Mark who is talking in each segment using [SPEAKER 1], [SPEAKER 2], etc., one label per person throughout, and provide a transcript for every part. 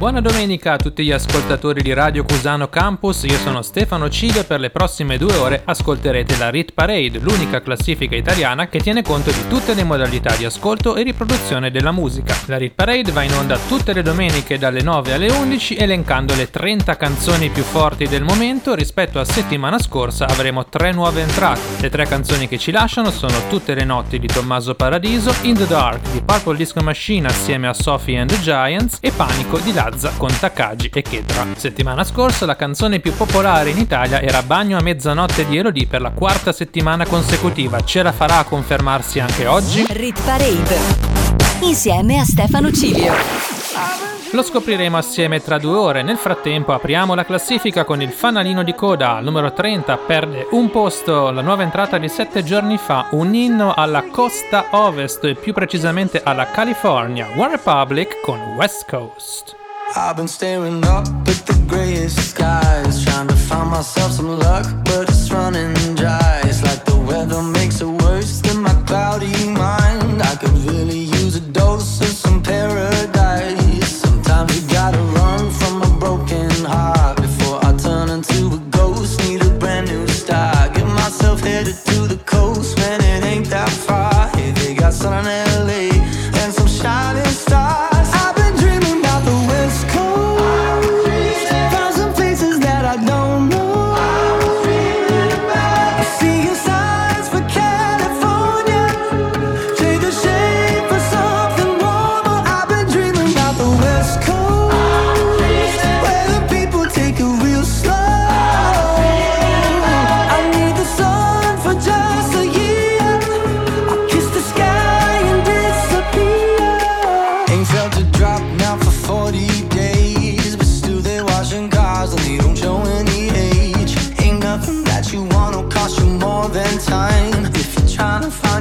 [SPEAKER 1] Buona domenica a tutti gli ascoltatori di Radio Cusano Campus, io sono Stefano Ciglio e per le prossime due ore ascolterete la Rit Parade, l'unica classifica italiana che tiene conto di tutte le modalità di ascolto e riproduzione della musica. La Rit Parade va in onda tutte le domeniche dalle 9 alle 11 elencando le 30 canzoni più forti del momento, rispetto a settimana scorsa avremo tre nuove entrate. Le tre canzoni che ci lasciano sono Tutte le notti di Tommaso Paradiso, In the Dark di Purple Disco Machine assieme a Sophie and the Giants e Panico di Lazio Piazza con Takagi e Ketra. Settimana scorsa la canzone più popolare in Italia era Bagno a mezzanotte di Elodie per la quarta settimana consecutiva. Ce la farà a confermarsi anche oggi?
[SPEAKER 2] Rit Parade insieme a Stefano Cilio.
[SPEAKER 1] Lo scopriremo assieme tra due ore. Nel frattempo apriamo la classifica con il fanalino di coda. Al numero 30 perde un posto la nuova entrata di sette giorni fa, un inno alla costa ovest e più precisamente alla California. One Republic con West Coast.
[SPEAKER 3] I've been staring up at the grayest skies, trying to find myself some luck, but it's running dry. It's like the weather makes it worse than my cloudy mind. I could really use a dose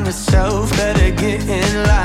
[SPEAKER 3] myself, better get in line.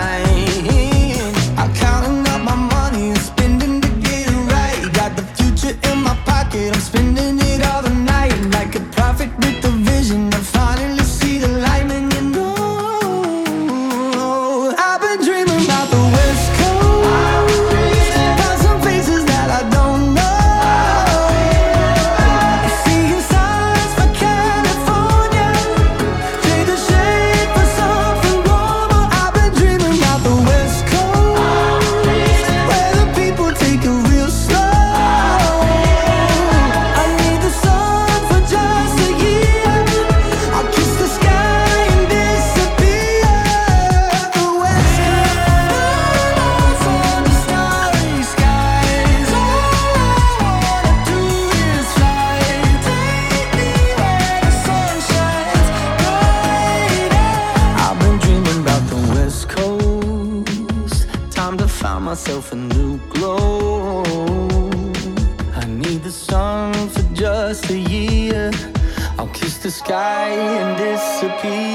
[SPEAKER 3] Disappear.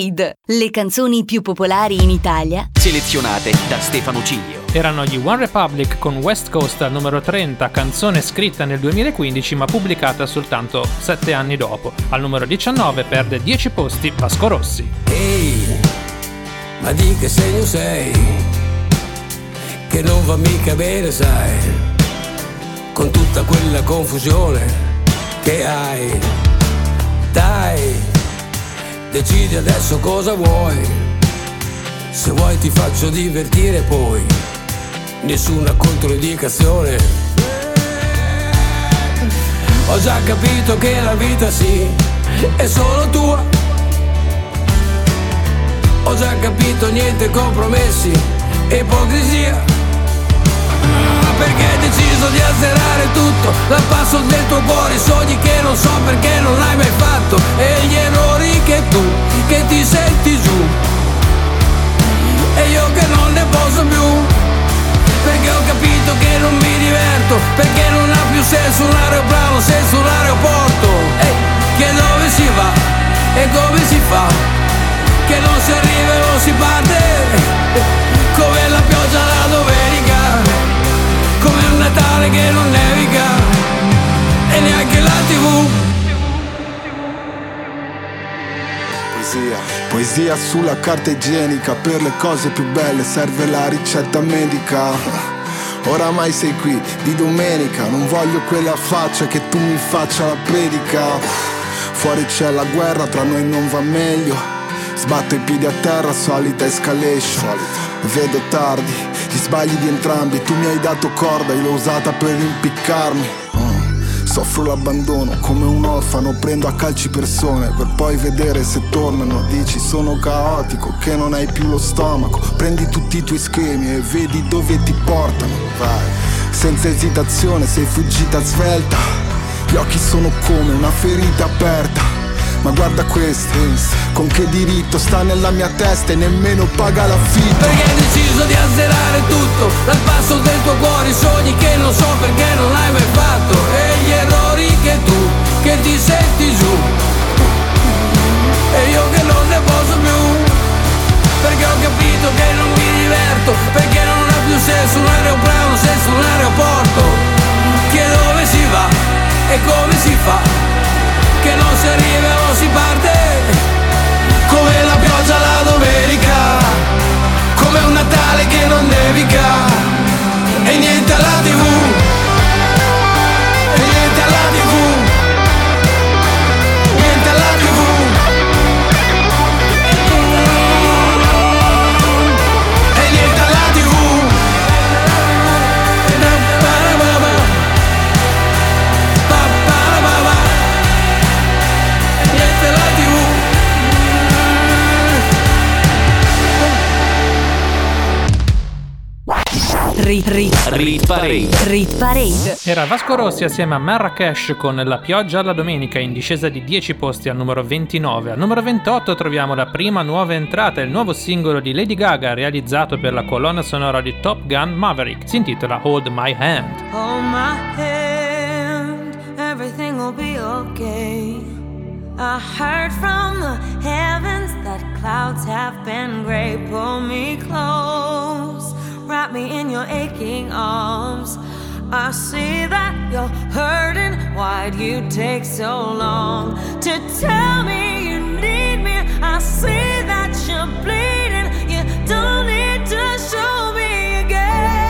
[SPEAKER 2] Parade, le canzoni più popolari in Italia
[SPEAKER 4] Selezionate da Stefano Cilio.
[SPEAKER 1] Erano gli One Republic con West Coast al numero 30, canzone scritta nel 2015 ma pubblicata soltanto 7 anni dopo. Al numero 19 perde 10 posti Vasco Rossi.
[SPEAKER 5] Ehi, ma di che segno sei? Che non va mica bene, sai, con tutta quella confusione che hai. Dai, decidi adesso cosa vuoi. Se vuoi ti faccio divertire poi, nessuna controindicazione. Ho già capito che la vita sì, è solo tua. Ho già capito niente compromessi, ipocrisia. Deciso di azzerare tutto Dal passo del tuo cuore Sogni che non so perché non hai mai fatto E gli errori che tu, che ti senti giù. E io che non ne posso più perché ho capito che non mi diverto Perché non ha più senso un aeroplano senza un aeroporto. Che dove si va? E come si fa? Che non si arriva e non si parte. Come la pioggia la domenica Natale che non nevica E neanche la tv
[SPEAKER 6] Poesia. Poesia sulla carta igienica, per le cose più belle serve la ricetta medica. Oramai sei qui di domenica, non voglio quella faccia che tu mi faccia la predica. Fuori c'è la guerra, tra noi non va meglio. Sbatto i piedi a terra, solita escalation. Vedo tardi, gli sbagli di entrambi. Tu mi hai dato corda, io l'ho usata per impiccarmi. Mm. Soffro l'abbandono come un orfano, prendo a calci persone per poi vedere se tornano. Dici sono caotico, che non hai più lo stomaco. Prendi tutti i tuoi schemi e vedi dove ti portano. Vai, senza esitazione sei fuggita svelta. Gli occhi sono come una ferita aperta. Ma guarda questo, con che diritto sta nella mia testa e nemmeno paga l'affitto.
[SPEAKER 5] Perché hai deciso di azzerare tutto Dal passo del tuo cuore i sogni che non so perché non l'hai mai fatto. E gli errori che tu, che ti senti giù. E io che non ne posso più. Perché ho capito che non mi diverto Perché non ha più senso un aeroplano senza un aeroporto. Che dove si va e come si fa Che non si arriva non si parte. Come la pioggia la domenica come un Natale che non nevica. E niente alla tv
[SPEAKER 2] Rit, rit,
[SPEAKER 4] Rit Parade.
[SPEAKER 2] rit parade.
[SPEAKER 1] Era Vasco Rossi assieme a Marrakesh con La pioggia alla domenica in discesa di 10 posti al numero 29. Al numero 28 troviamo la prima nuova entrata, il nuovo singolo di Lady Gaga realizzato per la colonna sonora di Top Gun Maverick. Si intitola Hold My Hand.
[SPEAKER 7] Hold my hand, everything will be okay. I heard from the heavens that clouds have been gray. Pull me close, wrap me in your aching arms. I see that you're hurting. Why'd you take so long to tell me you need me? I see that you're bleeding. You don't need to show me again.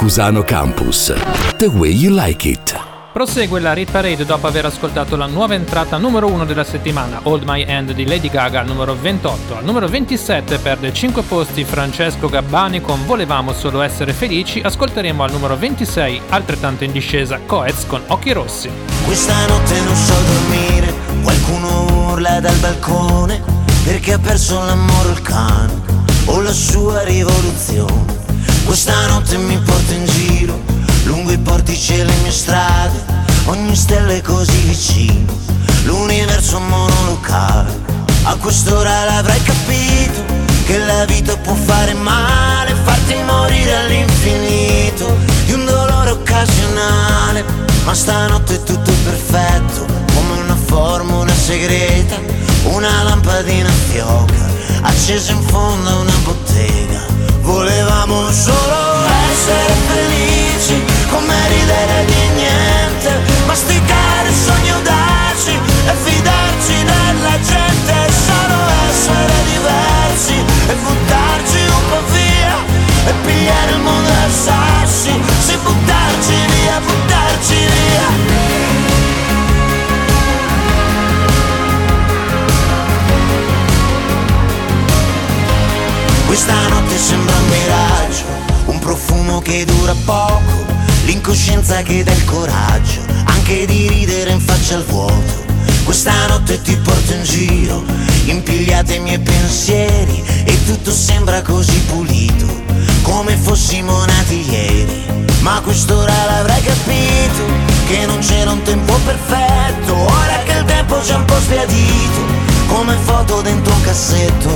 [SPEAKER 8] Cusano Campus. The way you like it.
[SPEAKER 1] Prosegue la Rit Parade dopo aver ascoltato la nuova entrata numero 1 della settimana, Hold My Hand di Lady Gaga al numero 28. Al numero 27 perde 5 posti Francesco Gabbani con Volevamo solo essere felici. Ascolteremo al numero 26, altrettanto in discesa, Coez con Occhi Rossi.
[SPEAKER 9] Questa notte non so dormire, qualcuno urla dal balcone perché ha perso l'amore il cane o la sua rivoluzione. Questa notte mi porta in giro, lungo i portici e le mie strade, ogni stella è così vicino, l'universo monolocale. A quest'ora l'avrai capito, che la vita può fare male, farti morire all'infinito, di un dolore occasionale. Ma stanotte è tutto perfetto, come una formula segreta, una lampadina fioca, accesa in fondo a una bottega. Volevamo solo essere felici, come ridere di niente, masticare sogni audaci e fidarci della gente, solo essere diversi e buttarci un po' via e pigliare il mondo a sassi, sì buttarci via, buttarci via. Che dura poco, l'incoscienza che dà il coraggio, anche di ridere in faccia al vuoto. Questa notte ti porto in giro, impigliate i miei pensieri e tutto sembra così pulito, come fossimo nati ieri. Ma quest'ora l'avrai capito, che non c'era un tempo perfetto, ora che il tempo c'è un po' sbiadito, come foto dentro un cassetto.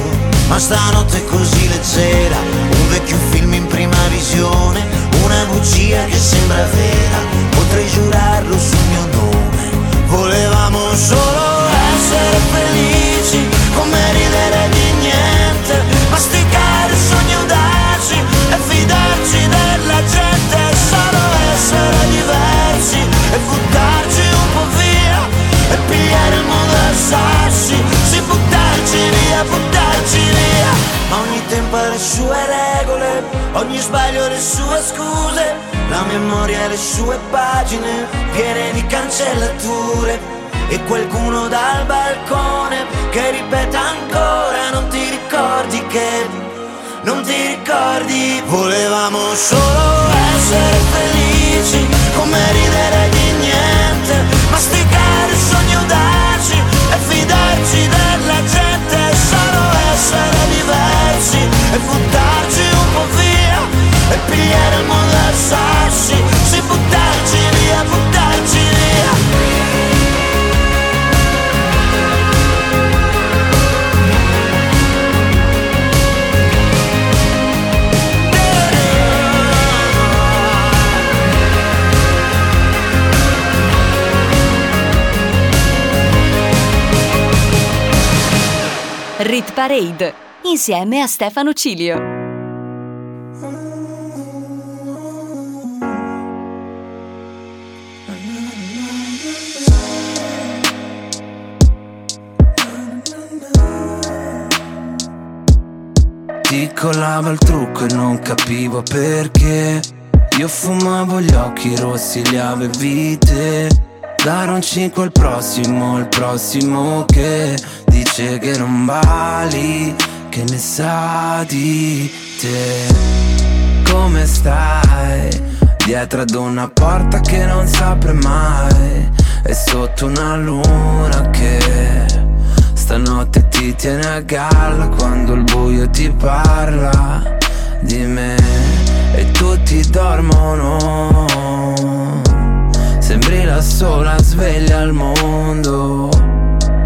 [SPEAKER 9] Ma stanotte è così leggera, un vecchio film in prima visione, una bugia che sembra vera, potrei giurarlo sul mio nome. Volevamo solo essere felici, come ridere di niente, masticare sogni audaci e fidarci della gente, solo essere diversi e buttarci un po' via e pigliare il mondo a sassi, buttarci via, ogni tempo ha le sue regole, ogni sbaglio ha le sue scuse, la memoria ha le sue pagine piene di cancellature. E qualcuno dal balcone che ripete ancora non ti ricordi che non ti ricordi volevamo solo essere felici come ridere di niente. Masticare sogni audaci e fidarci della gente e buttarci un po' via e pigliare il mondo a sassi sì buttarci via buttarci via.
[SPEAKER 2] Rit Parade insieme a Stefano Cilio.
[SPEAKER 10] Ti collava il trucco e non capivo perché. Io fumavo gli occhi rossi, li avevi te. Dare un 5 al prossimo, il prossimo che. Dice che non vali, che ne sa di te Come stai? Dietro ad una porta che non si apre mai E sotto una luna che Stanotte ti tiene a galla quando il buio ti parla di me e tutti dormono. Sembri la sola sveglia al mondo,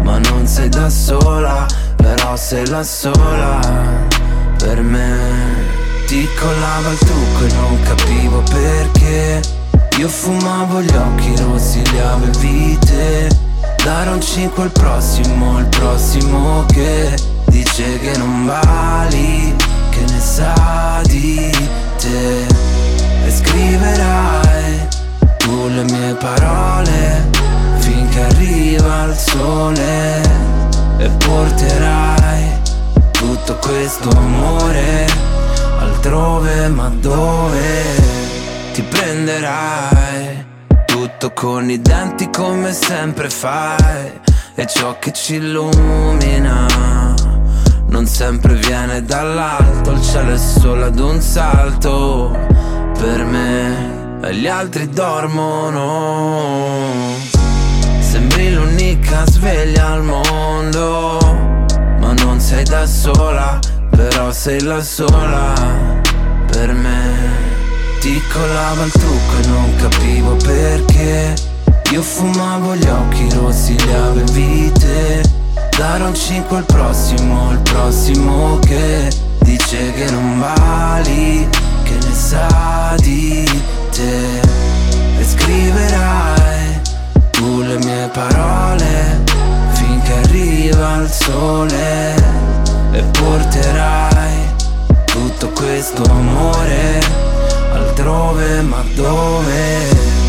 [SPEAKER 10] ma non sei da sola, però sei la sola per me. Ti collava il trucco e non capivo perché. Io fumavo gli occhi rossi, li avevi te. Dare un 5 al prossimo, il prossimo che dice che non vali, che ne sa di te. E scriverai tu le mie parole finché arriva il sole e porterai tutto questo amore altrove ma dove ti prenderai? Tutto con i denti come sempre fai e ciò che ci illumina non sempre viene dall'alto. Il cielo è solo ad un salto. Per me e gli altri dormono. Sembri l'unica sveglia al mondo. Ma non sei da sola Però sei la sola. Per me Ti colava il trucco e non capivo perché. Io fumavo gli occhi rossi, li avevi te. Darò un 5 al prossimo, il prossimo che. Dice che non vali Che ne sa di te. E scriverai tu le mie parole finché arriva il sole e porterai tutto questo amore altrove ma dove?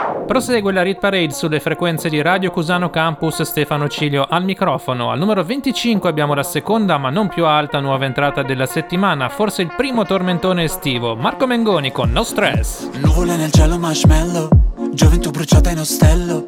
[SPEAKER 1] Prosegue la Rit Parade sulle frequenze di Radio Cusano Campus Stefano Cilio al microfono. Al numero 25 abbiamo la seconda ma non più alta nuova entrata della settimana, forse il primo tormentone estivo. Marco Mengoni con No Stress.
[SPEAKER 11] Nuvole nel cielo marshmallow Gioventù bruciata in ostello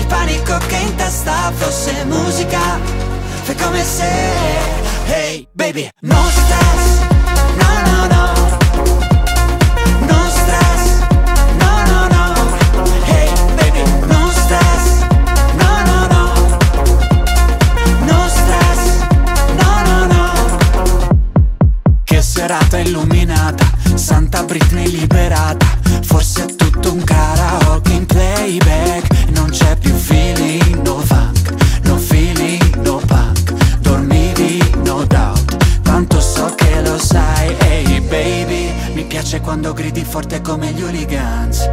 [SPEAKER 11] il panico che in testa fosse musica Fai come se Hey baby No stress No no no. Serata illuminata, Santa Britney liberata quando gridi forte come gli hooligans.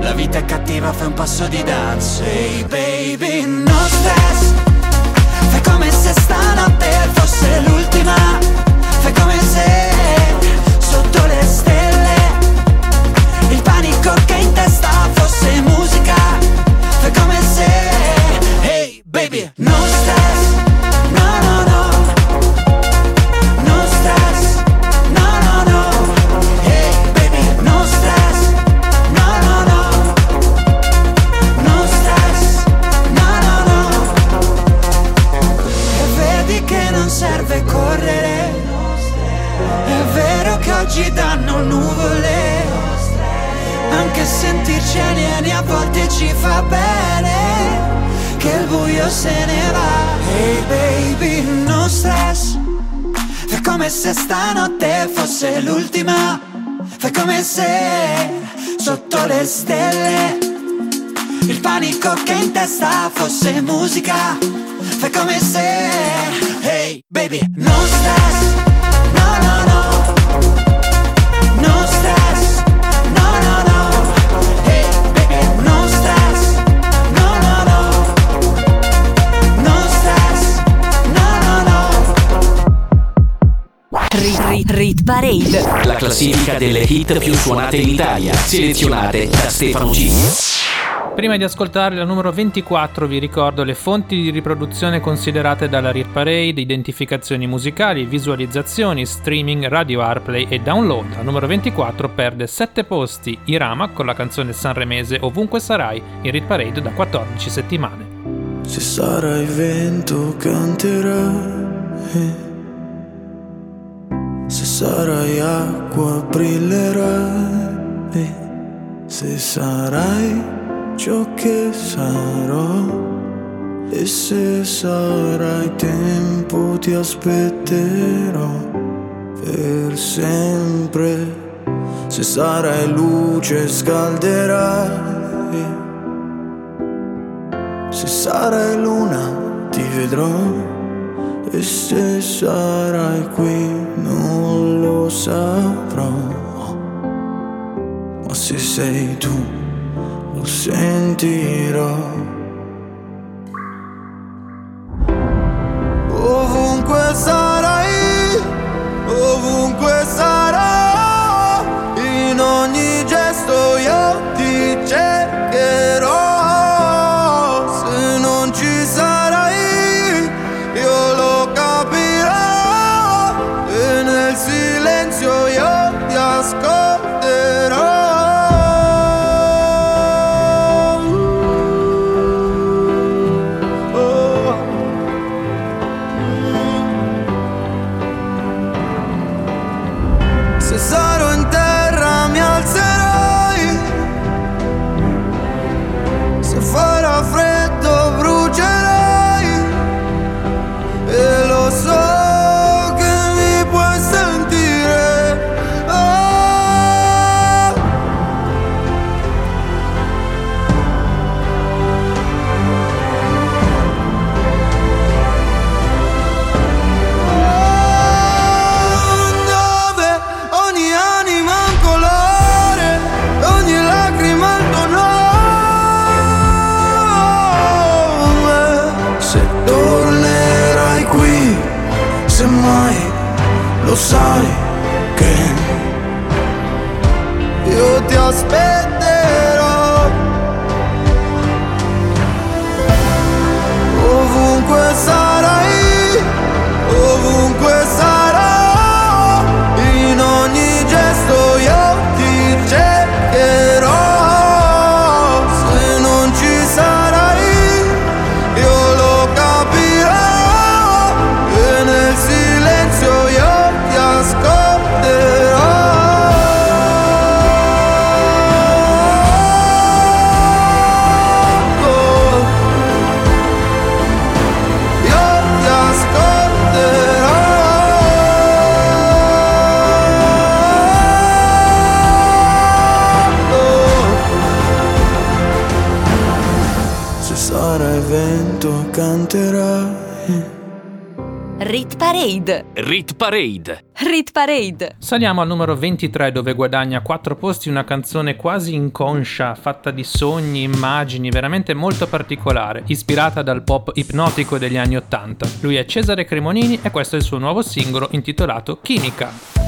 [SPEAKER 11] La vita è cattiva, fai un passo di dance. Ehi baby, no stress. Fai come se stanotte fosse l'ultima. Fai come se sotto le stelle Il panico che in testa fosse musica. Fai come se Hey baby No stress ci fa bene Che il buio se ne va. Hey baby, no stress. Fai come se stanotte fosse l'ultima. Fai come se sotto le stelle il panico che in testa fosse musica. Fai come se Hey baby No stress
[SPEAKER 2] Parade.
[SPEAKER 4] La classifica delle hit più suonate in Italia. Selezionate da Stefano Cilio.
[SPEAKER 1] Prima di ascoltare la numero 24 vi ricordo le fonti di riproduzione considerate dalla Rit Parade, identificazioni musicali, visualizzazioni, streaming, radio airplay e download. La numero 24 perde 7 posti, Irama con la canzone sanremese Ovunque sarai, in Rit Parade da 14 settimane.
[SPEAKER 12] Se sarai vento canterai, se sarai acqua brillerai, se sarai ciò che sarò. E se sarai tempo ti aspetterò per sempre, se sarai luce scalderai, se sarai luna ti vedrò e se sarai qui non lo saprò. Ma se sei tu lo sentirò. Ovunque sarai, ovunque sarò,
[SPEAKER 4] Rit Parade.
[SPEAKER 2] Rit Parade.
[SPEAKER 1] Saliamo al numero 23 dove guadagna 4 posti una canzone quasi inconscia, fatta di sogni, immagini, veramente molto particolare, ispirata dal pop ipnotico degli anni 80. Lui è Cesare Cremonini e questo è il suo nuovo singolo intitolato Chimica.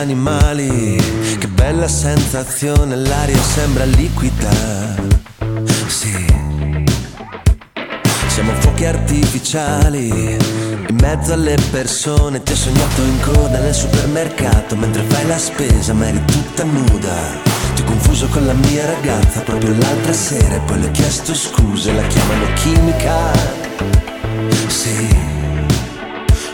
[SPEAKER 13] Animali. Che bella sensazione, l'aria sembra liquida. Sì. Siamo fuochi artificiali. In mezzo alle persone ti ho sognato in coda nel supermercato mentre fai la spesa ma eri tutta nuda. Ti ho confuso con la mia ragazza proprio l'altra sera e poi le ho chiesto scuse, la chiamano chimica. Sì,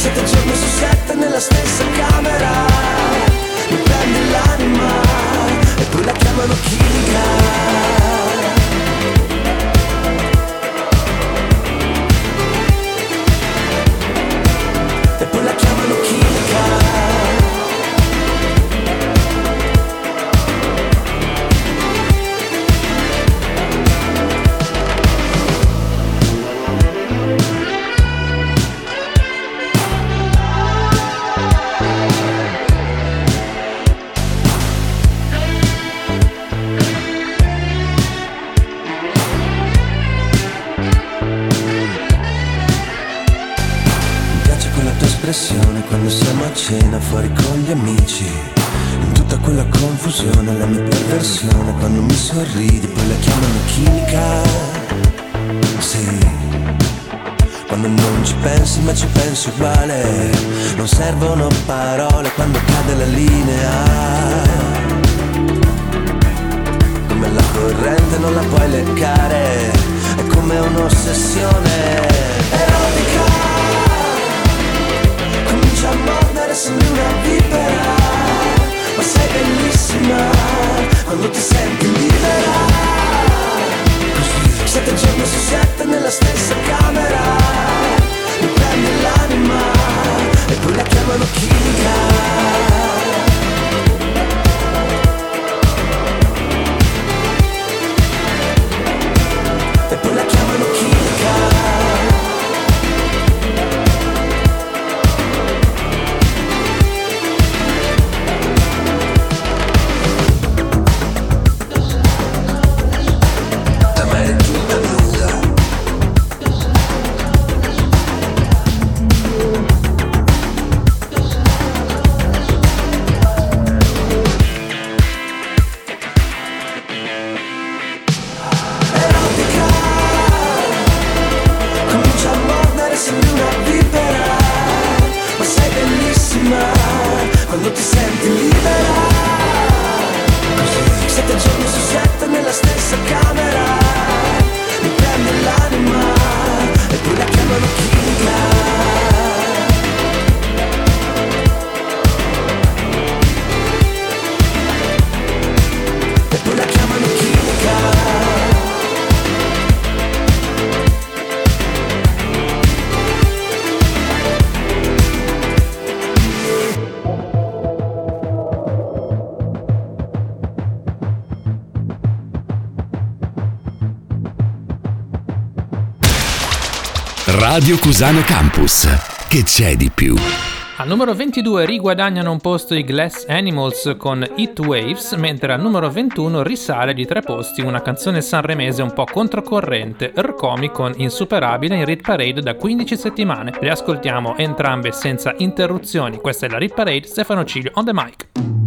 [SPEAKER 13] Sette giorni su sette nella stessa camera. Mi prende l'anima E poi la chiamano Kinga. Sorridi, poi la chiamano chimica. Sì. Quando non ci pensi ma ci pensi uguale, non servono parole quando cade la linea. Come la corrente non la puoi leccare, è come un'ossessione erotica. Comincia a mordere, sembri una vipera Ma sei bellissima Quando ti senti libera. Sette giorni su sette nella stessa camera. Mi prende l'anima E poi la chiamano chimica
[SPEAKER 8] Radio Cusano Campus. Che c'è di più?
[SPEAKER 1] Al numero 22 riguadagnano un posto i Glass Animals con Heat Waves, mentre al numero 21 risale di tre posti una canzone sanremese un po' controcorrente, Rcomi con Insuperabile in Rit Parade da 15 settimane. Le ascoltiamo entrambe senza interruzioni. Questa è la Rit Parade, Stefano Ciglio on the mic.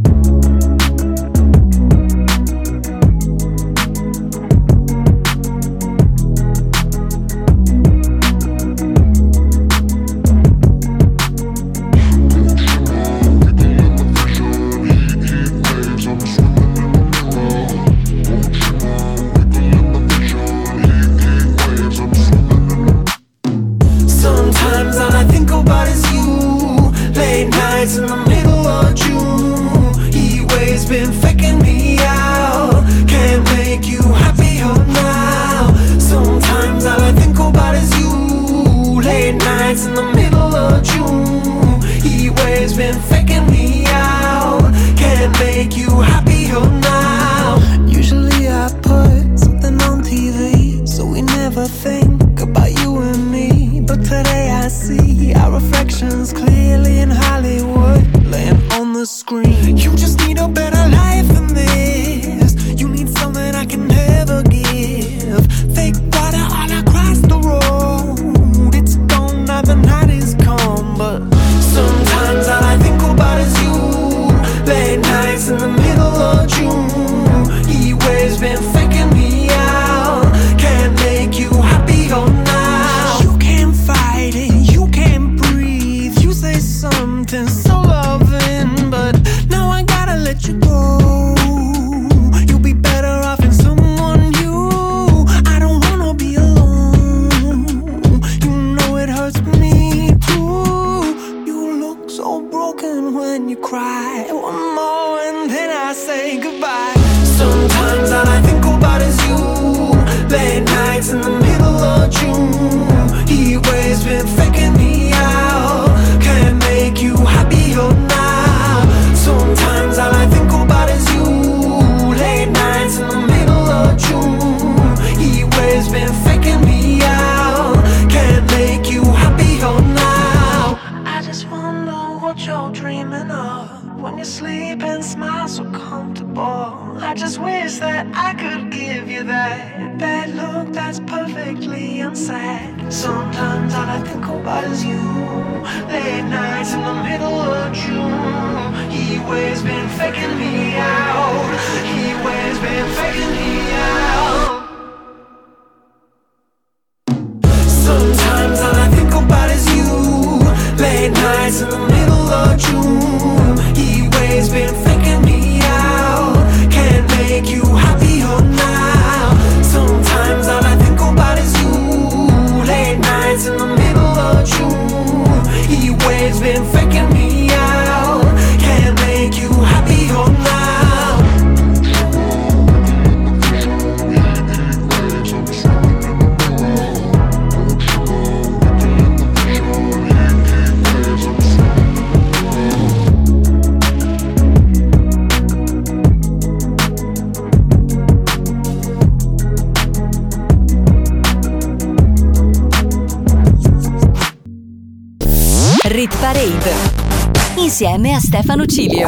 [SPEAKER 2] Insieme a Stefano Cilio.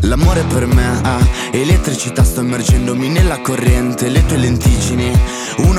[SPEAKER 14] L'amore per me ha elettricità, sto immergendomi nella corrente, le tue lenticini, uno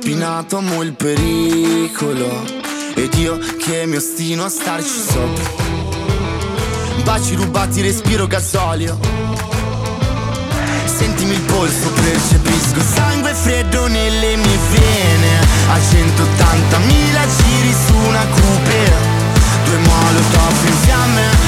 [SPEAKER 14] spinato amo il pericolo. Ed io che mi ostino a starci sopra. Baci rubati, respiro gasolio Sentimi il polso, percepisco. Sangue freddo nelle mie vene. A 180.000 giri su una coupe Due molotov in fiamme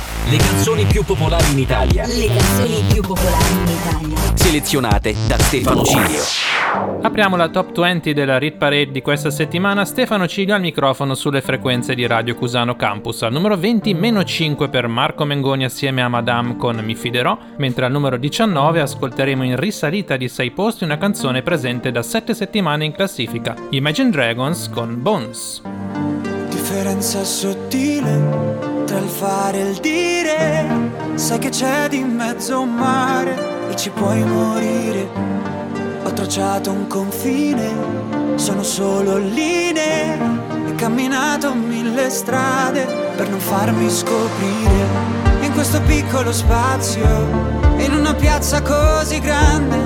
[SPEAKER 4] Le canzoni più popolari in Italia.
[SPEAKER 2] Le canzoni più popolari in Italia.
[SPEAKER 4] Selezionate da Stefano Cilio.
[SPEAKER 1] Apriamo la top 20 della Rit Parade di questa settimana. Stefano Ciglio al microfono sulle frequenze di Radio Cusano Campus. Al numero 20 meno 5 per Marco Mengoni assieme a Madame con Mi Fiderò, mentre al numero 19 ascolteremo in risalita di 6 posti una canzone presente da 7 settimane in classifica, Imagine Dragons con Bones.
[SPEAKER 15] differenza sottile tra il fare e il dire. Sai che c'è di mezzo un mare e ci puoi morire. Ho tracciato un confine, sono solo linee. E camminato mille strade per non farmi scoprire. In questo piccolo spazio
[SPEAKER 11] In una piazza così grande,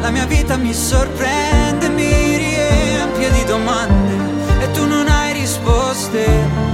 [SPEAKER 11] la mia vita mi sorprende, mi riempie di domande e tu non hai risposte,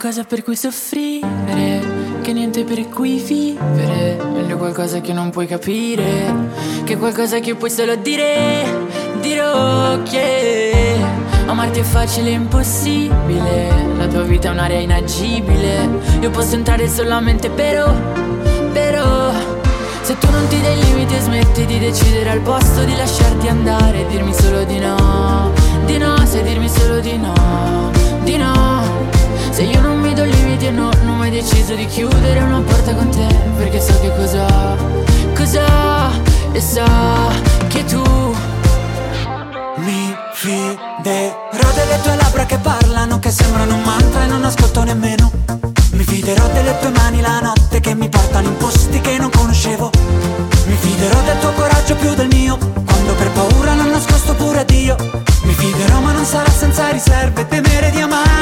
[SPEAKER 16] Qualcosa per cui soffrire, che niente per cui vivere. Meglio qualcosa che non puoi capire, che qualcosa che puoi solo dire. Dirò che amarti è facile e impossibile. La tua vita è un'area inagibile. Io posso entrare solamente però. Se tu non ti dai limiti e smetti di decidere al posto di lasciarti andare, dirmi solo di no, di no, sai dirmi solo di no, di no. Se io non mi do limiti e no, non ho mai deciso di chiudere una porta con te, perché so che cosa, cosa, e so che tu
[SPEAKER 15] Mi fiderò delle tue labbra che parlano, che sembrano un mantra e non ascolto nemmeno. Mi fiderò delle tue mani la notte che mi portano in posti che non conoscevo. Mi fiderò del tuo coraggio più del mio, quando per paura l'ho nascosto pure a Dio. Mi fiderò ma non sarà senza riserve, temere di amare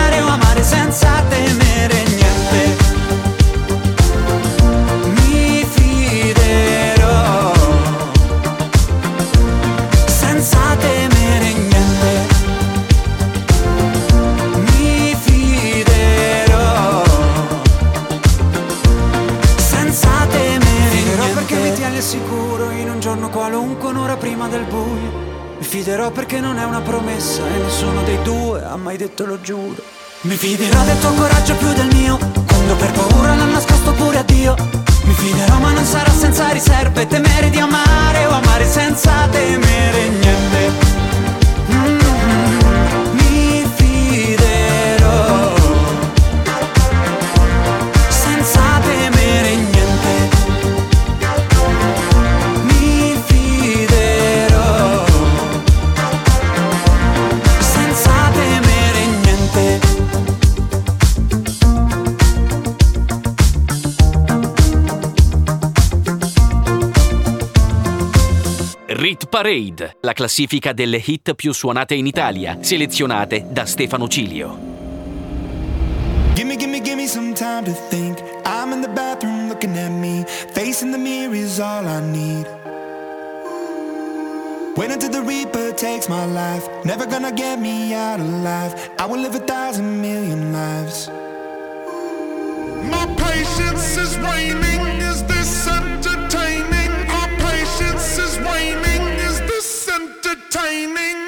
[SPEAKER 11] detto lo giuro.
[SPEAKER 15] Mi fiderò del tuo coraggio più del mio
[SPEAKER 4] Parade, la classifica delle hit più suonate in Italia, selezionate da Stefano Cilio.
[SPEAKER 17] Gimme, gimme, gimme some time to think. I'm in the bathroom looking at me. Facing the mirror is all I need. Wait until the Reaper takes my life. Never gonna get me out alive. I will live a thousand million lives.
[SPEAKER 18] My patience is waning. Is this entertaining?
[SPEAKER 17] blaming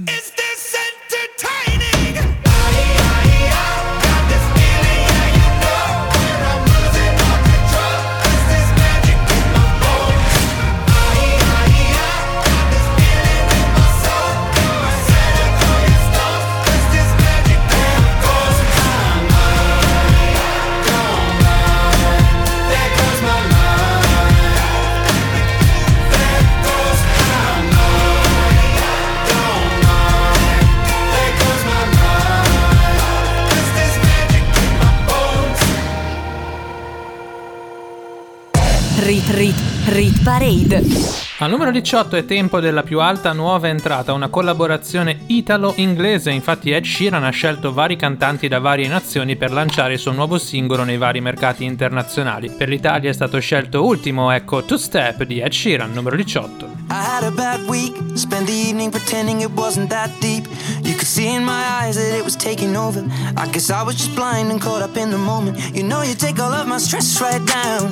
[SPEAKER 2] Rit, Parade.
[SPEAKER 1] Al numero 18 è tempo della più alta nuova entrata, una collaborazione italo-inglese. Infatti Ed Sheeran ha scelto vari cantanti da varie nazioni per lanciare il suo nuovo singolo nei vari mercati internazionali. Per l'Italia è stato scelto ultimo, ecco, Two Step di Ed Sheeran, numero 18.
[SPEAKER 19] I had a bad week, spent the evening pretending it wasn't that deep. You could see in my eyes that it was taking over. I guess I was just blind and caught up in the moment. You know, you take all of my stress right down.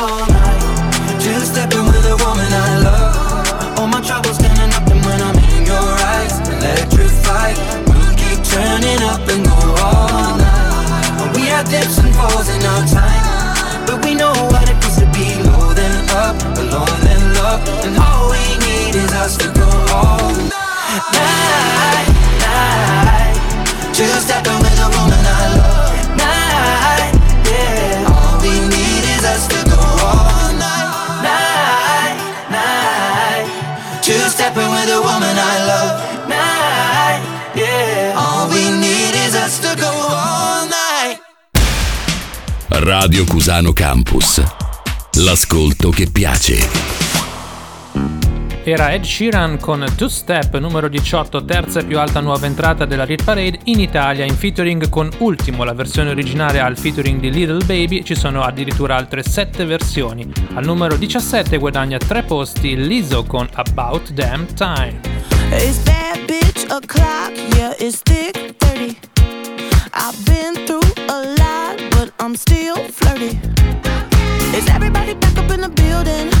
[SPEAKER 19] all night, stepping with woman I love. All my troubles standing up, and when I'm in your eyes, electrified. We'll keep turning up and go all night. We dips and falls in our time, but we know what it to be up, alone love, and all we need is us to go all night, night. Stepping with a woman I love, Two stepping with a woman I love, night, yeah. All we need is us to go all night.
[SPEAKER 8] Radio Cusano Campus. L'ascolto che piace.
[SPEAKER 1] Era Ed Sheeran con Two Step, numero 18, terza e più alta nuova entrata della Rit Parade in Italia, in featuring con Ultimo, la versione originale al featuring di Little Baby, ci sono addirittura altre 7 versioni. Al numero 17 guadagna 3 posti Lizzo con About Damn Time.
[SPEAKER 20] It's bad bitch o'clock, yeah, it's thick 30. I've been through a lot, but I'm still flirty. Is everybody back up in the building?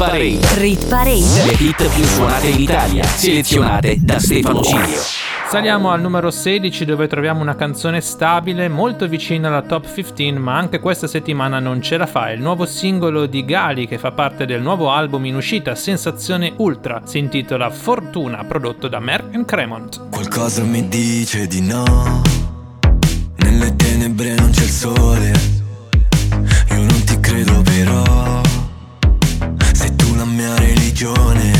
[SPEAKER 4] Parade.
[SPEAKER 2] rit parade.
[SPEAKER 4] Le hit più suonate in Italia, selezionate da Stefano Cilio.
[SPEAKER 1] Saliamo al numero 16 dove troviamo una canzone stabile, molto vicina alla top 15, ma anche questa settimana non ce la fa. È il nuovo singolo di Gali che fa parte del nuovo album in uscita, Sensazione Ultra. Si intitola Fortuna, prodotto da Merck Cremont.
[SPEAKER 12] Qualcosa mi dice di no. Nelle tenebre non c'è il sole. Io non ti credo però. Mia religione.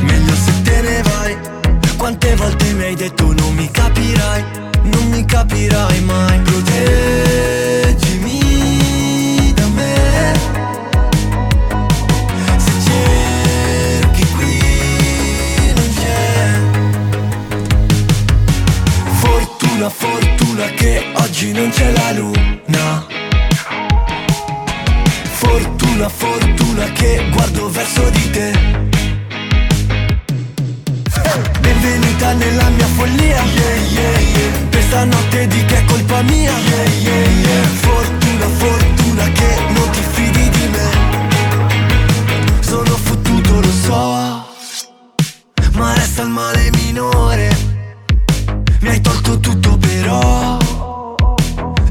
[SPEAKER 12] Meglio se te ne vai. Quante volte mi hai detto non mi capirai. Non mi capirai mai. Proteggimi da me. Se cerchi qui non c'è. Fortuna, fortuna che oggi non c'è la luna. Fortuna, fortuna che guardo verso di te. Benvenuta nella mia follia. Yeah, yeah, yeah. Questa notte di che è colpa mia. Yeah, yeah, yeah. Fortuna, fortuna che non ti fidi di me. Sono fottuto, lo so. Ma resta il male minore. Mi hai tolto tutto però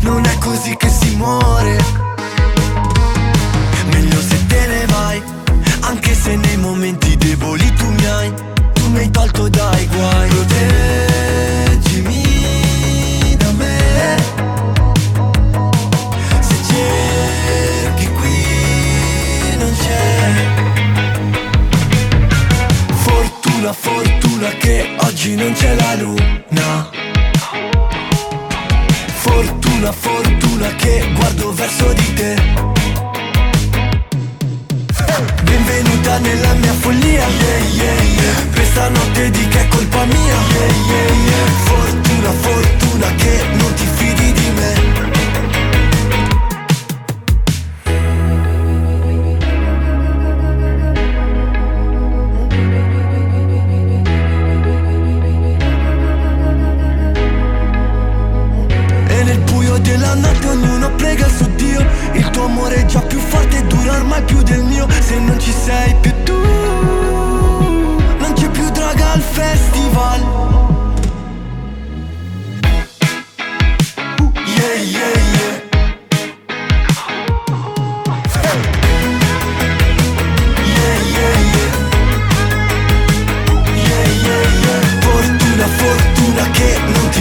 [SPEAKER 12] Non è così che si muore se nei momenti deboli tu mi hai Tu mi hai tolto dai guai. Proteggimi da me. Se cerchi qui non c'è. Fortuna, fortuna che oggi non c'è la luna. Fortuna, fortuna che guardo verso di te Benvenuta nella mia follia yeah, yeah, yeah. Questa notte di che è colpa mia yeah, yeah, yeah. Fortuna, fortuna che non ti fidi di me E nel buio della notte ognuno prega su Dio Il tuo amore è già forte e dura ormai più del mio. Se non ci sei più tu Non c'è più draga al festival. Uh, Yeah, yeah, yeah. Fortuna, fortuna che non ti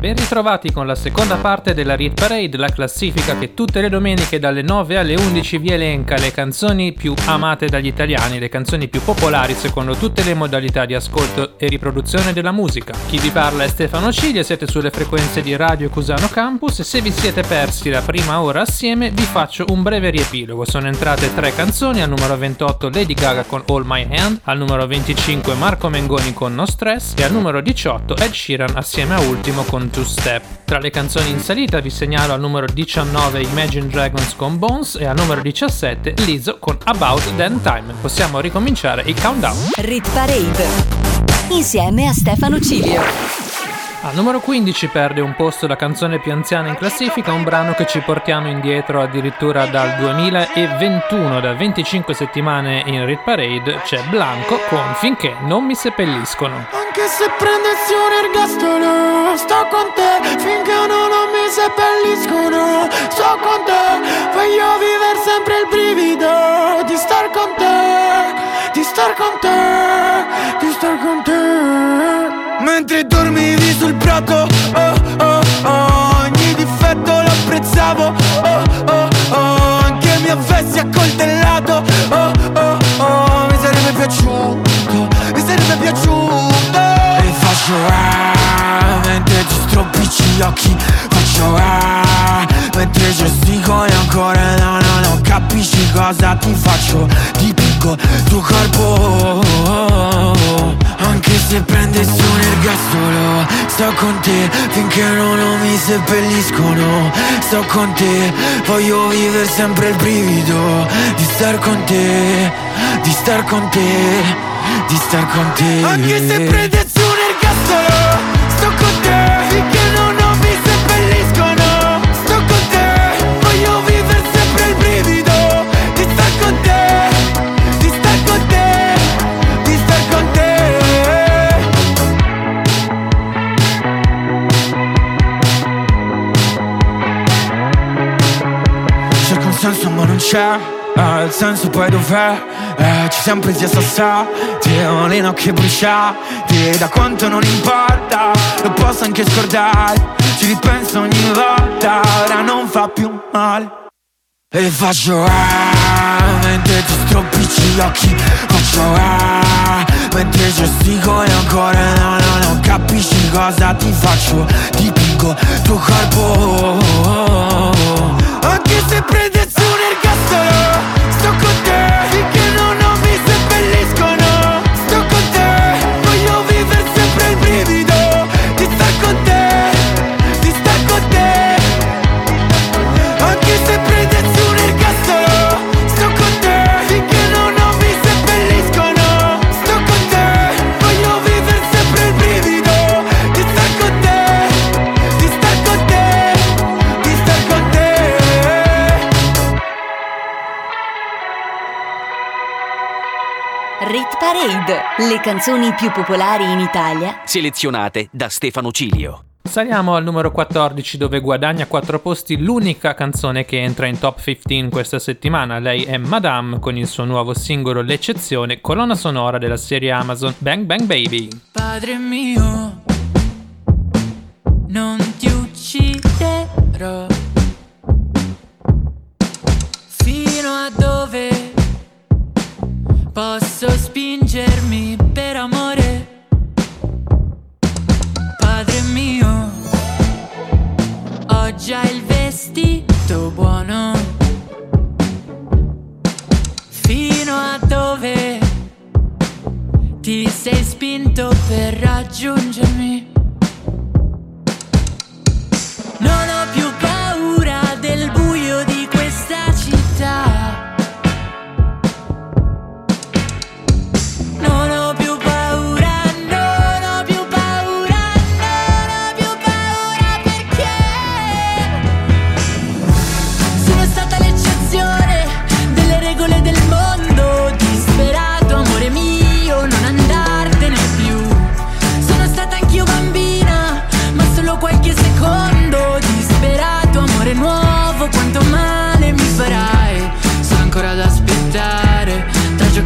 [SPEAKER 1] Ben ritrovati con la seconda parte della Rit Parade, la classifica che tutte le domeniche dalle 9 alle 11 vi elenca le canzoni più amate dagli italiani, le canzoni più popolari secondo tutte le modalità di ascolto e riproduzione della musica. Chi vi parla è Stefano Ciglia, siete sulle frequenze di Radio Cusano Campus e se vi siete persi la prima ora assieme vi faccio un breve riepilogo. Sono entrate tre canzoni, al numero 28 Lady Gaga con All My Hand, al numero 25 Marco Mengoni con No Stress e al numero 18 Ed Sheeran assieme a Ultimo con Two Step. Tra le canzoni in salita vi segnalo al numero 19 Imagine Dragons con Bones e al numero 17 Lizzo con About Then Time. Possiamo ricominciare il countdown.
[SPEAKER 2] Rit parade. Insieme a Stefano Cilio.
[SPEAKER 1] Al numero 15 perde un posto la canzone più anziana in classifica, un brano che ci portiamo indietro addirittura dal 2021, da 25 settimane in Rit Parade, c'è Blanco con Finché non mi seppelliscono.
[SPEAKER 3] Anche se prendessi un ergastolo Sto con te finché no, non mi seppelliscono Sto con te Voglio vivere sempre il brivido Di star con te Di star con te Di Mentre dormivi sul prato Oh oh oh Ogni difetto lo apprezzavo. Oh oh mi avessi accoltellato. Oh oh oh Mi sarebbe piaciuto Mi sarebbe piaciuto. E faccio ti stropicci gli occhi Faccio ah Mentre gestico e ancora no no no Capisci cosa ti faccio? Dipingo tuo corpo Anche se prendessi un ergastolo Sto con te finché no, non mi seppelliscono Sto con te Voglio vivere sempre il brivido Di star con te Di star con te Di star con te. Anche se prendessi un ergastolo c'è eh, Il senso poi dov'è? Eh, ci siamo presi a sassate Ho le nocche bruciate Da quanto non importa Lo posso anche scordare Ci ripenso ogni volta Ora non fa più male E faccio ah Mentre ti stropicci gli occhi Faccio ah Mentre gestico e ancora no no no Capisci cosa ti faccio Dipingo tuo corpo Anche se prendessi
[SPEAKER 2] Parade, le canzoni più popolari in Italia
[SPEAKER 4] Selezionate da Stefano Cilio.
[SPEAKER 1] Saliamo al numero 14 dove guadagna 4 posti l'unica canzone che entra in top 15 questa settimana. Lei è Madame con il suo nuovo singolo L'eccezione, colonna sonora della serie Amazon Bang Bang Baby.
[SPEAKER 16] Padre mio, non ti ucciderò. Fino a dove posso spingermi per amore? Padre mio, ho già il vestito buono. Fino a dove ti sei spinto per raggiungermi? Non ho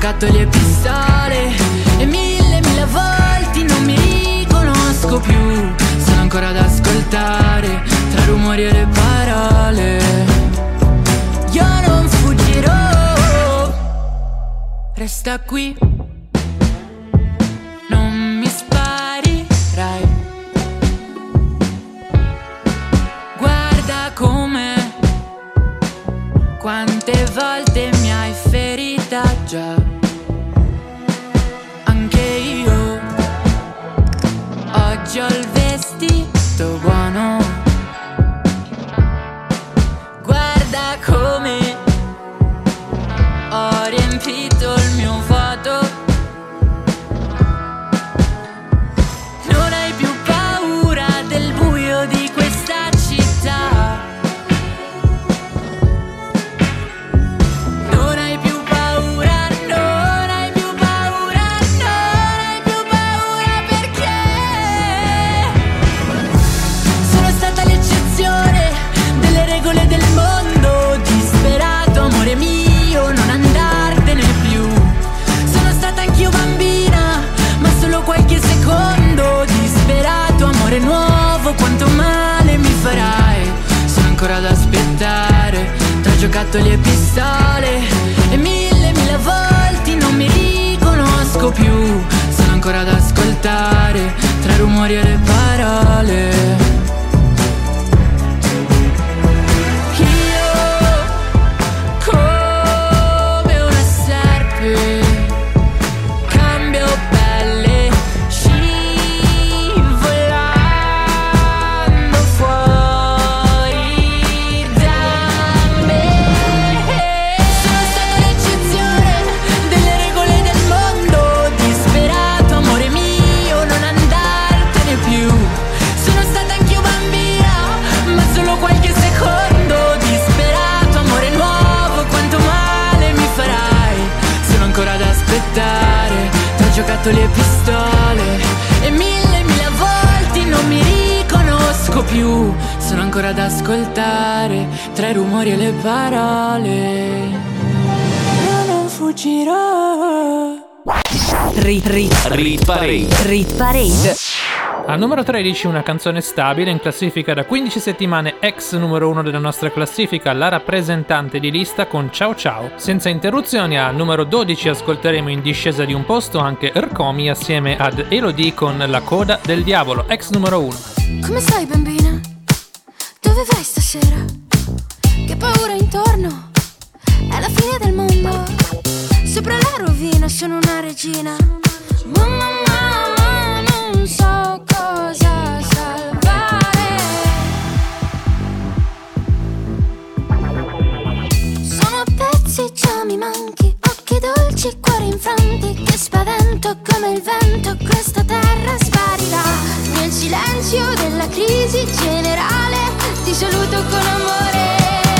[SPEAKER 16] giocattoli e pistole. E mille, mille volte non mi riconosco più. Sono ancora ad ascoltare tra rumori e le parole. Io non fuggirò. Resta qui. Non mi sparirai. Guarda come quante volte mi hai ferita già.
[SPEAKER 1] 13 una canzone stabile in classifica da 15 settimane ex numero 1 della nostra classifica, la rappresentante di lista con Ciao Ciao. Senza interruzioni al numero 12 ascolteremo in discesa di un posto anche Ercomi assieme ad Elodie con La coda del diavolo, ex numero 1.
[SPEAKER 21] Come stai bambina? Dove vai stasera? Che paura intorno? È la fine del mondo. Sopra la rovina sono una regina. Mamma mamma non so cosa salvare. Sono pezzi, già mi manchi, occhi dolci, cuori infranti, che spavento come il vento, questa terra sparirà. Nel silenzio della crisi generale, ti saluto con amore.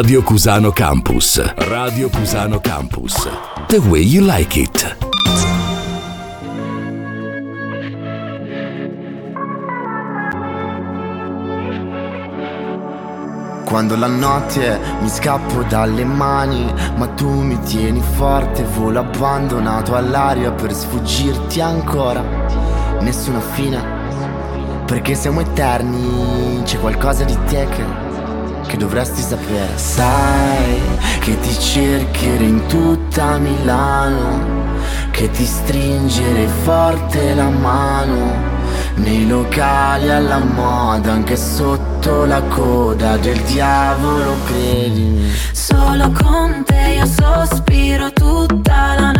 [SPEAKER 8] Radio Cusano Campus. Radio Cusano Campus. The way you like it.
[SPEAKER 14] Quando la notte mi scappo dalle mani, ma tu mi tieni forte, volo abbandonato all'aria per sfuggirti ancora. Nessuna fine, perché siamo eterni, c'è qualcosa di te che che dovresti sapere. Sai che ti cercherò in tutta Milano, che ti stringere forte la mano. Nei locali alla moda, anche sotto la coda del diavolo, credimi.
[SPEAKER 7] Solo con te io sospiro tutta la notte.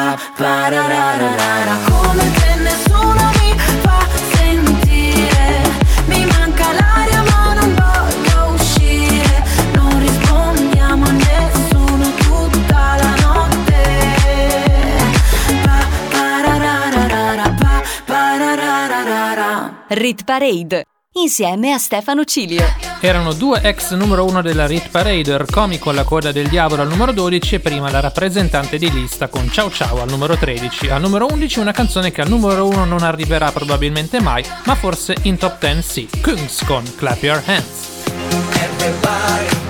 [SPEAKER 14] Pappararara,
[SPEAKER 22] Come te nessuno mi fa sentire. Mi manca l'aria ma non voglio uscire. Non rispondiamo a nessuno tutta la notte. Pa, parararara, pa, parararara.
[SPEAKER 2] Rit Parade insieme a Stefano Cilio.
[SPEAKER 1] Erano due ex numero uno della Rit Parade, Ercomi con la coda del diavolo al numero 12 e prima la rappresentante di lista con Ciao Ciao al numero 13. Al numero 11 una canzone che al numero 1 non arriverà probabilmente mai, ma forse in top 10 sì. Kungs con Clap Your Hands.
[SPEAKER 17] Everybody,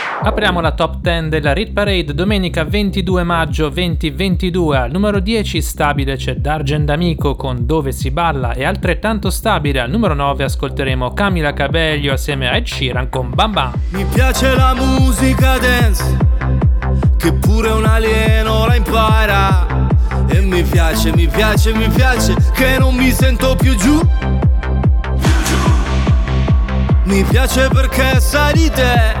[SPEAKER 1] Apriamo la top 10 della Rit Parade domenica 22 maggio 2022. Al numero 10 stabile c'è D'Argent Amico con Dove si balla e altrettanto stabile al numero 9 ascolteremo Camila Cabello assieme a Ed Sheeran con Bam Bam.
[SPEAKER 23] Mi piace la musica dance, che pure un alieno la impara. E mi piace, mi piace, mi piace, che non mi sento più giù. Mi piace perché sai di te,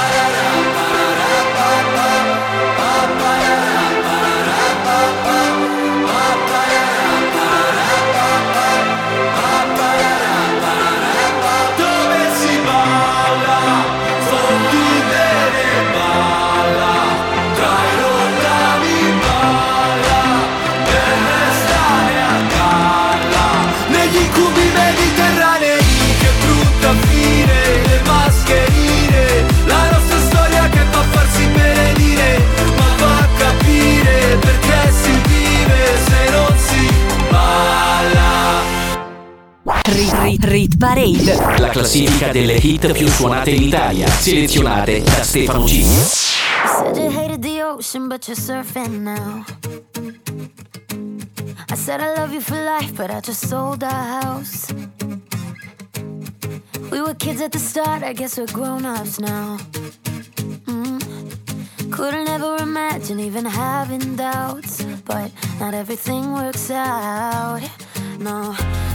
[SPEAKER 2] Rit Rit Rit Parade.
[SPEAKER 4] La classifica delle hit più suonate in Italia. Selezionate da Stefano.
[SPEAKER 7] You said you hated the ocean, but you're surfing now. I said I love you for life, but I just sold our house. We were kids at the start, I guess we're grown ups now. Mm. Couldn't ever imagine even having doubts, but not everything works out. No,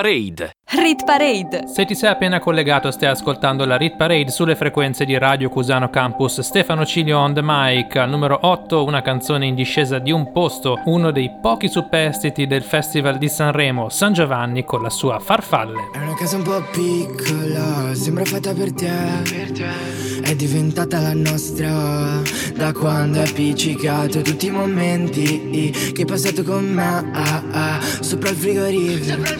[SPEAKER 4] Parade.
[SPEAKER 2] Rit Parade.
[SPEAKER 1] Se ti sei appena collegato stai ascoltando la Rit Parade sulle frequenze di Radio Cusano Campus Stefano Cilio on the mic al numero 8 una canzone in discesa di un posto uno dei pochi superstiti del Festival di Sanremo San Giovanni con la sua Farfalle
[SPEAKER 24] È una casa un po' piccola, sembra fatta per te. È diventata la nostra da quando hai appiccicato tutti i momenti che hai passato con me. ah, ah, sopra il frigorifero.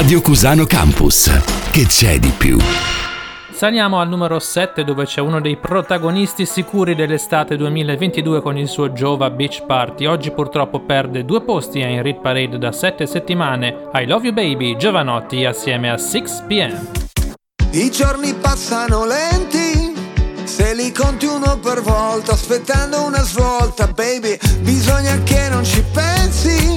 [SPEAKER 8] Radio Cusano Campus. Che c'è di più?
[SPEAKER 1] Saliamo al numero 7 dove c'è uno dei protagonisti sicuri dell'estate 2022 con il suo Jova Beach Party. Oggi purtroppo perde due posti in Rit Parade da 7 settimane. I Love You Baby, Giovanotti assieme a 6pm.
[SPEAKER 6] I giorni passano lenti, se li conti uno per volta, aspettando una svolta, baby, bisogna che non ci pensi,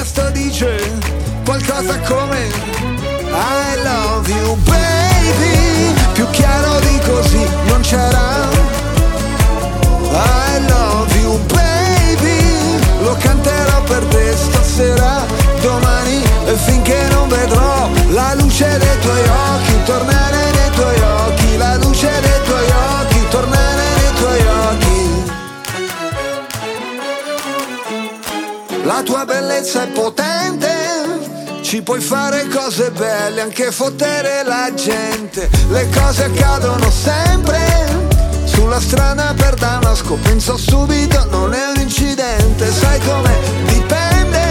[SPEAKER 6] testo dice qualcosa come I love you baby, più chiaro di così non c'era. È potente, ci puoi fare cose belle, anche fottere la gente. Le cose accadono sempre, sulla strada per Damasco, penso subito, non è un incidente, sai come dipende,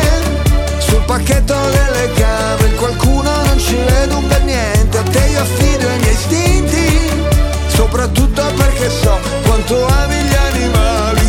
[SPEAKER 6] sul pacchetto delle cave, qualcuno non ci vede un per niente, a te io affido i miei istinti, soprattutto perché so quanto ami gli animali,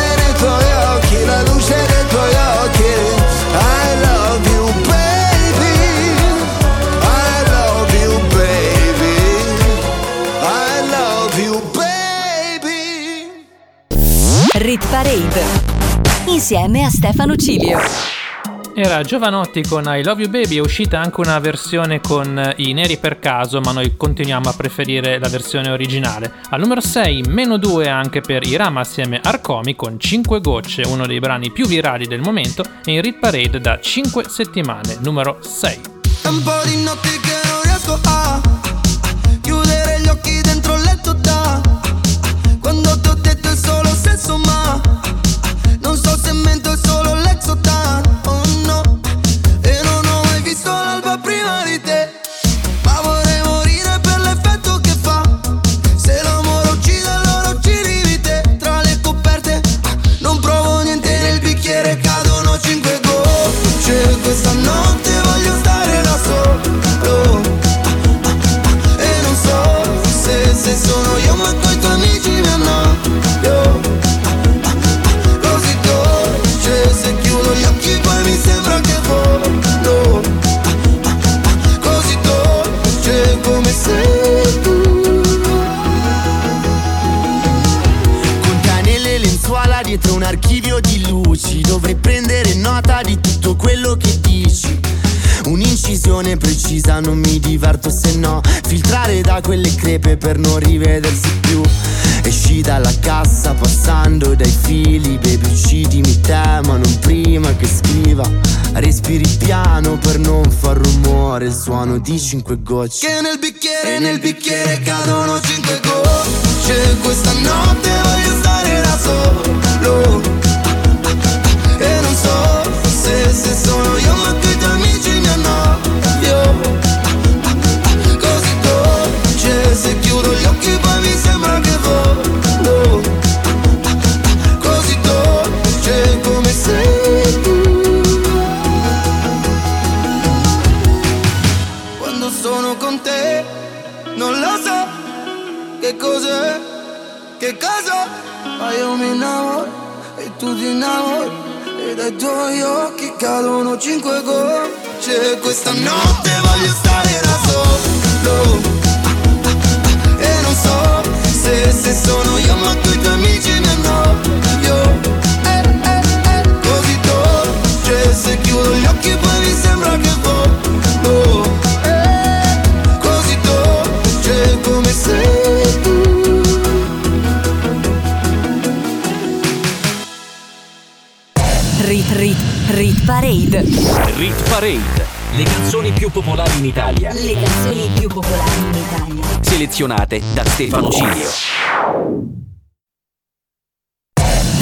[SPEAKER 2] Rit Parade insieme a Stefano Cilio.
[SPEAKER 1] Era Giovanotti con I Love You Baby, è uscita anche una versione con eh, i neri per caso, ma noi continuiamo a preferire la versione originale. Al numero 6, meno 2 anche per Irama assieme a Arcomi con 5 gocce, uno dei brani più virali del momento, e in Rit Parade da 5 settimane, numero 6.
[SPEAKER 12] È un po' di notti
[SPEAKER 14] crepe per non rivedersi più. Esci dalla cassa passando dai fili. Baby uccidimi te ma non prima che scriva. Respiri piano per non far rumore. Il suono di cinque gocce.
[SPEAKER 12] Che nel bicchiere, nel bicchiere cadono cinque gocce. Questa notte voglio stare da solo. Ah, ah, ah, E non so se, se sono io ma coi tuoi amici mi annoio Se chiudo gli occhi poi mi sembra che volo Così dolce come sei tu. Quando sono con te non lo so che cos'è, che cosa Ma io mi innamoro e tu ti innamori. E dai tuoi occhi cadono cinque gocce. Questa notte voglio stare da solo se, sono io ma coi tuoi amici mi annoio Eh, eh, eh Così dolce se chiudo gli occhi poi mi sembra che volo Eh, Così dolce come sei tu
[SPEAKER 2] Rit Rit Rit Parade.
[SPEAKER 4] Rit Parade, le canzoni più popolari in Italia,
[SPEAKER 2] Le canzoni più popolari in Italia.
[SPEAKER 4] selezionate da Stefano Cilio.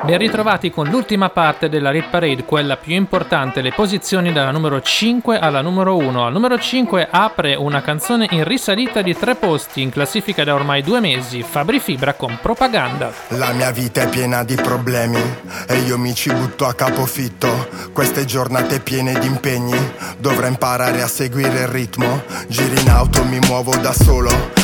[SPEAKER 1] Ben ritrovati con l'ultima parte della Rit Parade, quella più importante, le posizioni dalla numero 5 alla numero 1. Al numero 5 apre una canzone in risalita di tre posti in classifica da ormai due mesi, Fabri Fibra con Propaganda.
[SPEAKER 25] La mia vita è piena di problemi e io mi ci butto a capofitto. Queste giornate piene di impegni, dovrei imparare a seguire il ritmo. Giri in auto, mi muovo da solo,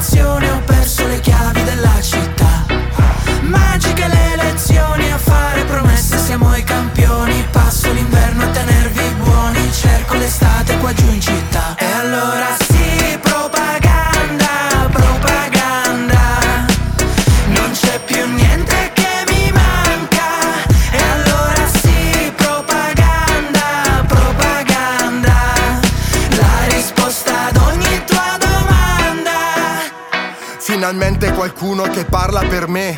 [SPEAKER 11] immaginazione
[SPEAKER 25] qualcuno che parla per me,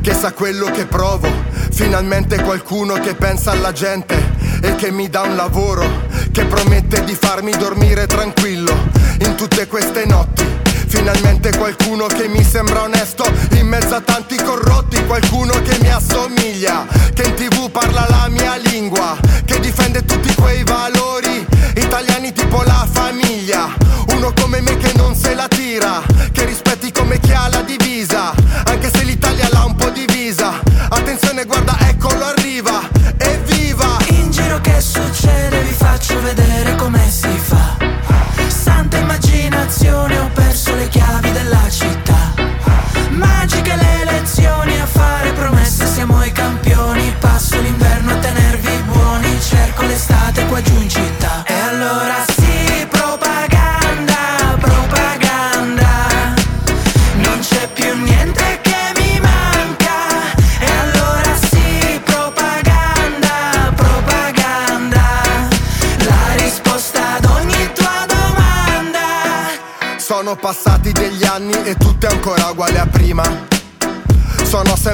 [SPEAKER 25] che sa quello che provo. Finalmente qualcuno che pensa alla gente e che mi dà un lavoro, che promette di farmi dormire tranquillo in tutte queste notti. Finalmente qualcuno che mi sembra onesto. In mezzo a tanti corrotti, qualcuno che mi assomiglia, che in tv parla la mia lingua, che difende tutti quei valori. Italiani tipo la famiglia. Uno come me che non se la tira, che rispetti come chi ha la divisa, anche se l'Italia l'ha un po' divisa. Attenzione, guarda, eccolo arriva, evviva!
[SPEAKER 11] In giro che succede vi faccio vedere come si fa. Santa immaginazione ho perso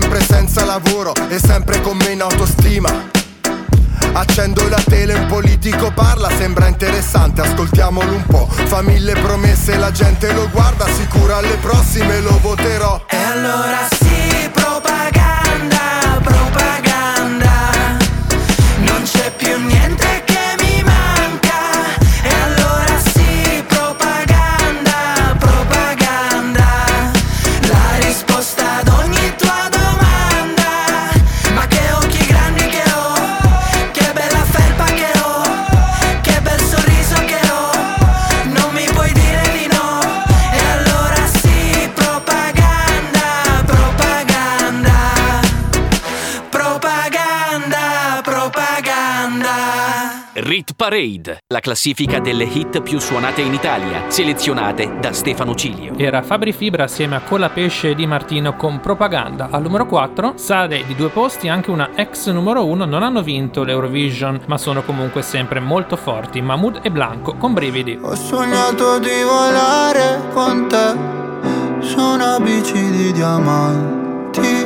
[SPEAKER 25] sempre senza lavoro e sempre con meno autostima. Accendo la tele, un politico parla, sembra interessante, ascoltiamolo un po'. Fa mille promesse, la gente lo guarda, sicuro alle prossime lo voterò.
[SPEAKER 11] E allora sì
[SPEAKER 4] Parade, la classifica delle hit più suonate in Italia, selezionate da Stefano Cilio.
[SPEAKER 1] Era Fabri Fibra assieme a Colapesce e Di Martino con Propaganda. Al numero 4 sale di due posti anche una ex numero 1, non hanno vinto l'Eurovision, ma sono comunque sempre molto forti. Mahmood e Blanco con Brividi.
[SPEAKER 12] Ho sognato di volare con te su una bici di diamanti.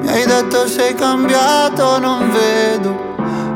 [SPEAKER 12] Mi hai detto sei cambiato, non vedo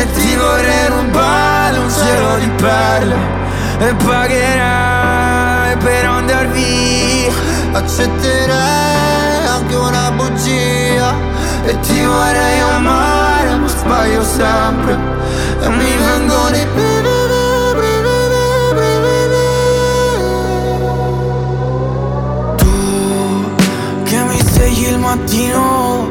[SPEAKER 12] E ti vorrei rubare un cielo di perle. E pagherai per andar via. Accetterei anche una bugia. E ti vorrei amare ma sbaglio sempre. E mi vengono i
[SPEAKER 11] svegli il mattino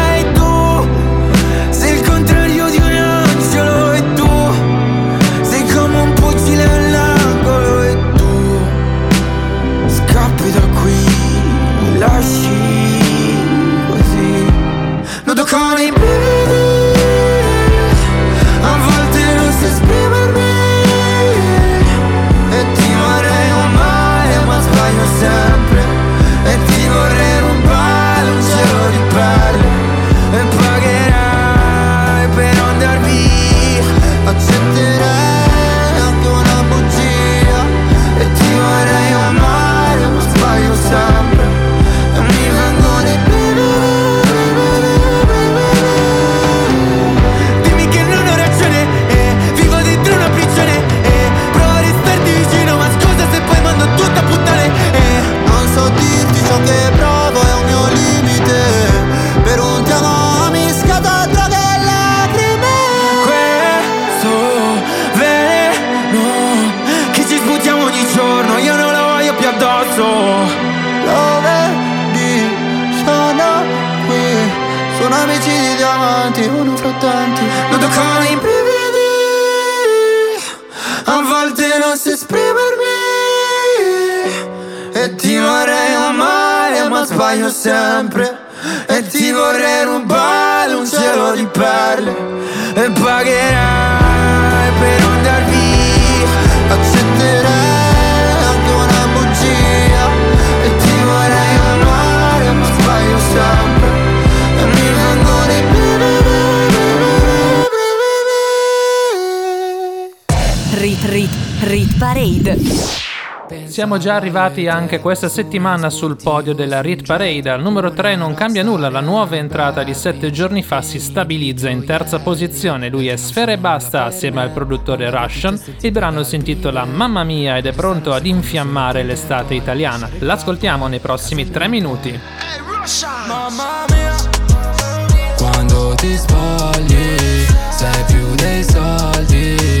[SPEAKER 12] sbaglio sempre E ti vorrei rubare un cielo di perle. E pagherai per andar via Accetterai anche una bugia. E ti vorrei amare ma sbaglio sempre. E mi vengono i
[SPEAKER 2] Rit Rit Rit Parade.
[SPEAKER 1] Siamo già arrivati anche questa settimana sul podio della Rit Parade. Al numero 3 non cambia nulla, la nuova entrata di 7 giorni fa si stabilizza in terza posizione. Lui è Sfera e Basta assieme al produttore Russian. Il brano si intitola Mamma Mia ed è pronto ad infiammare l'estate italiana. L'ascoltiamo nei prossimi 3 minuti.
[SPEAKER 12] Mamma mia
[SPEAKER 26] Quando ti spogli sei più dei soldi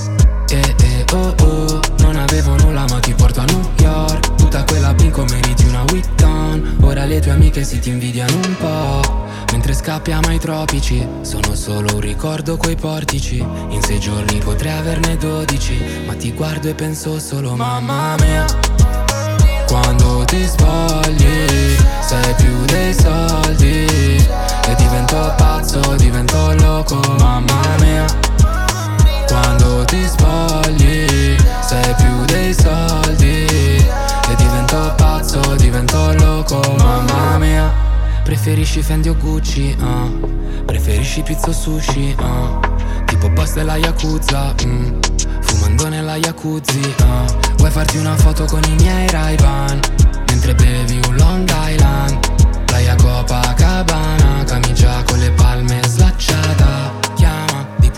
[SPEAKER 26] eh eh oh oh. Non avevo nulla ma ti porto a New York. Tutta quella binco meriti una Witton. Ora le tue amiche si ti invidiano un po' Mentre scappiamo ai tropici Sono solo un ricordo quei portici. In sei giorni potrei averne dodici Ma ti guardo e penso solo mamma mia Quando ti spogli Sei più dei soldi. E divento pazzo, divento loco Mamma mia quando ti spogli sei più dei soldi. E divento pazzo, divento loco, mamma mia. Preferisci Fendi o Gucci, ah. Preferisci pizza o sushi, ah. Tipo boss della Yakuza, mm. Fumando nella Yakuzi, ah. Vuoi farti una foto con i miei ray Mentre bevi un Long Island. Playa Copacabana Camicia con le palme slacciata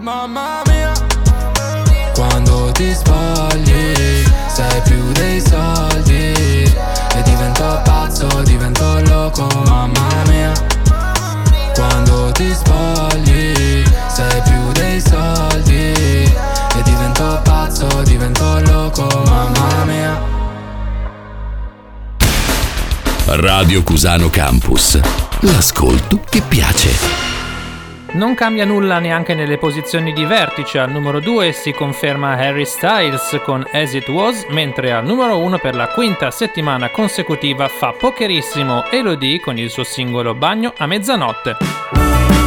[SPEAKER 12] Mamma mia.
[SPEAKER 26] Quando ti spogli sei più dei soldi. E divento pazzo, divento loco, mamma mia. Quando ti spogli sei più dei soldi. E divento pazzo, divento loco, mamma mia.
[SPEAKER 8] Radio Cusano Campus. L'ascolto che piace.
[SPEAKER 3] Non cambia nulla neanche nelle posizioni di vertice, al numero 2 si conferma Harry Styles con As It Was, mentre al numero 1 per la quinta settimana consecutiva fa pocherissimo Elodie con il suo singolo Bagno a mezzanotte.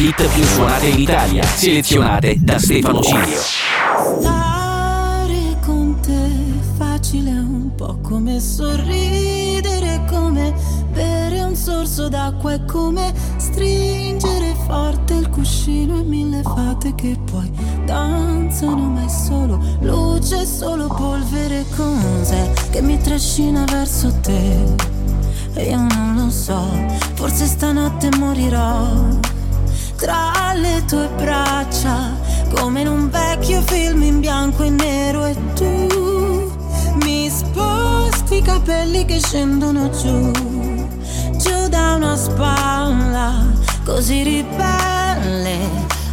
[SPEAKER 4] hit più suonate in Italia, selezionate da Stefano Cilio.
[SPEAKER 22] Stare con te facile è un po' come sorridere, come bere un sorso d'acqua, è come stringere forte il cuscino e mille fate che poi danzano, ma è solo luce, solo polvere con sé che mi trascina verso te. Io non lo so, forse stanotte morirò tra le tue braccia, come in un vecchio film in bianco e nero e tu mi sposti i capelli che scendono giù, giù da una spalla così ribelle,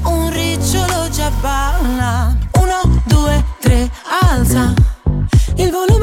[SPEAKER 22] un ricciolo già balla, uno, due, tre, alza il volume.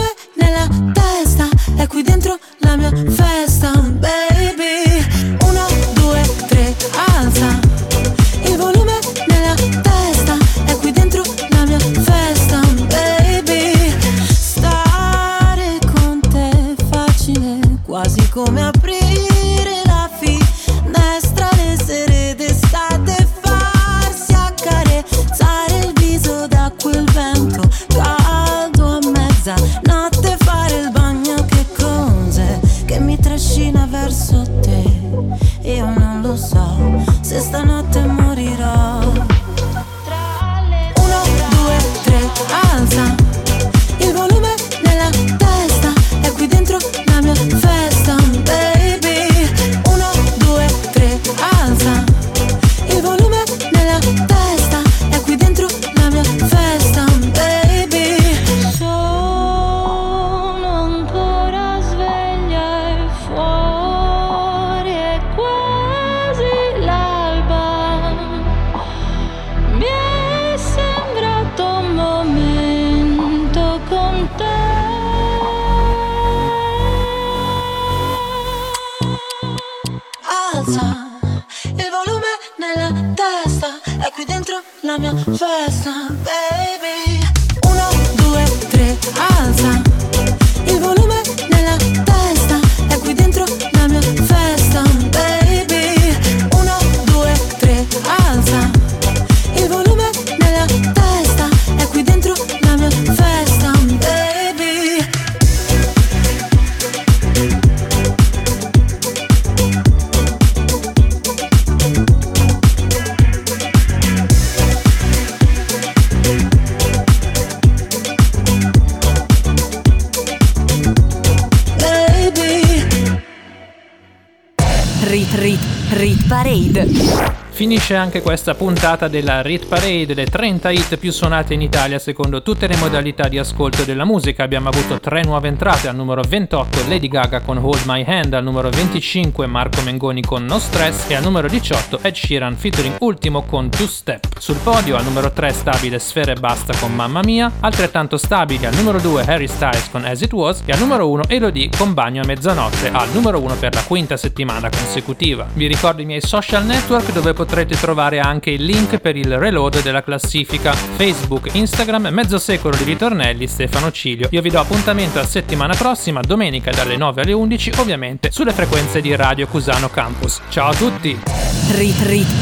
[SPEAKER 1] Finisce anche questa puntata della Rit Parade, le 30 hit più suonate in Italia secondo tutte le modalità di ascolto della musica. Abbiamo avuto tre nuove entrate, al numero 28 Lady Gaga con Hold My Hand, al numero 25 Marco Mengoni con No Stress e al numero 18 Ed Sheeran featuring Ultimo con Two Step. Sul podio al numero 3 stabile Sfere e Basta con Mamma Mia, altrettanto stabili al numero 2 Harry Styles con As It Was e al numero 1 Elodie con Bagno a mezzanotte, al numero 1 per la quinta settimana consecutiva. Vi ricordo i miei social network dove potrete trovare anche il link per il reload della classifica Facebook, Instagram, mezzo secolo di ritornelli Stefano Cilio. Io vi do appuntamento a settimana prossima, domenica dalle 9 alle 11, ovviamente sulle frequenze di Radio Cusano Campus. Ciao a tutti!
[SPEAKER 2] Rit Rit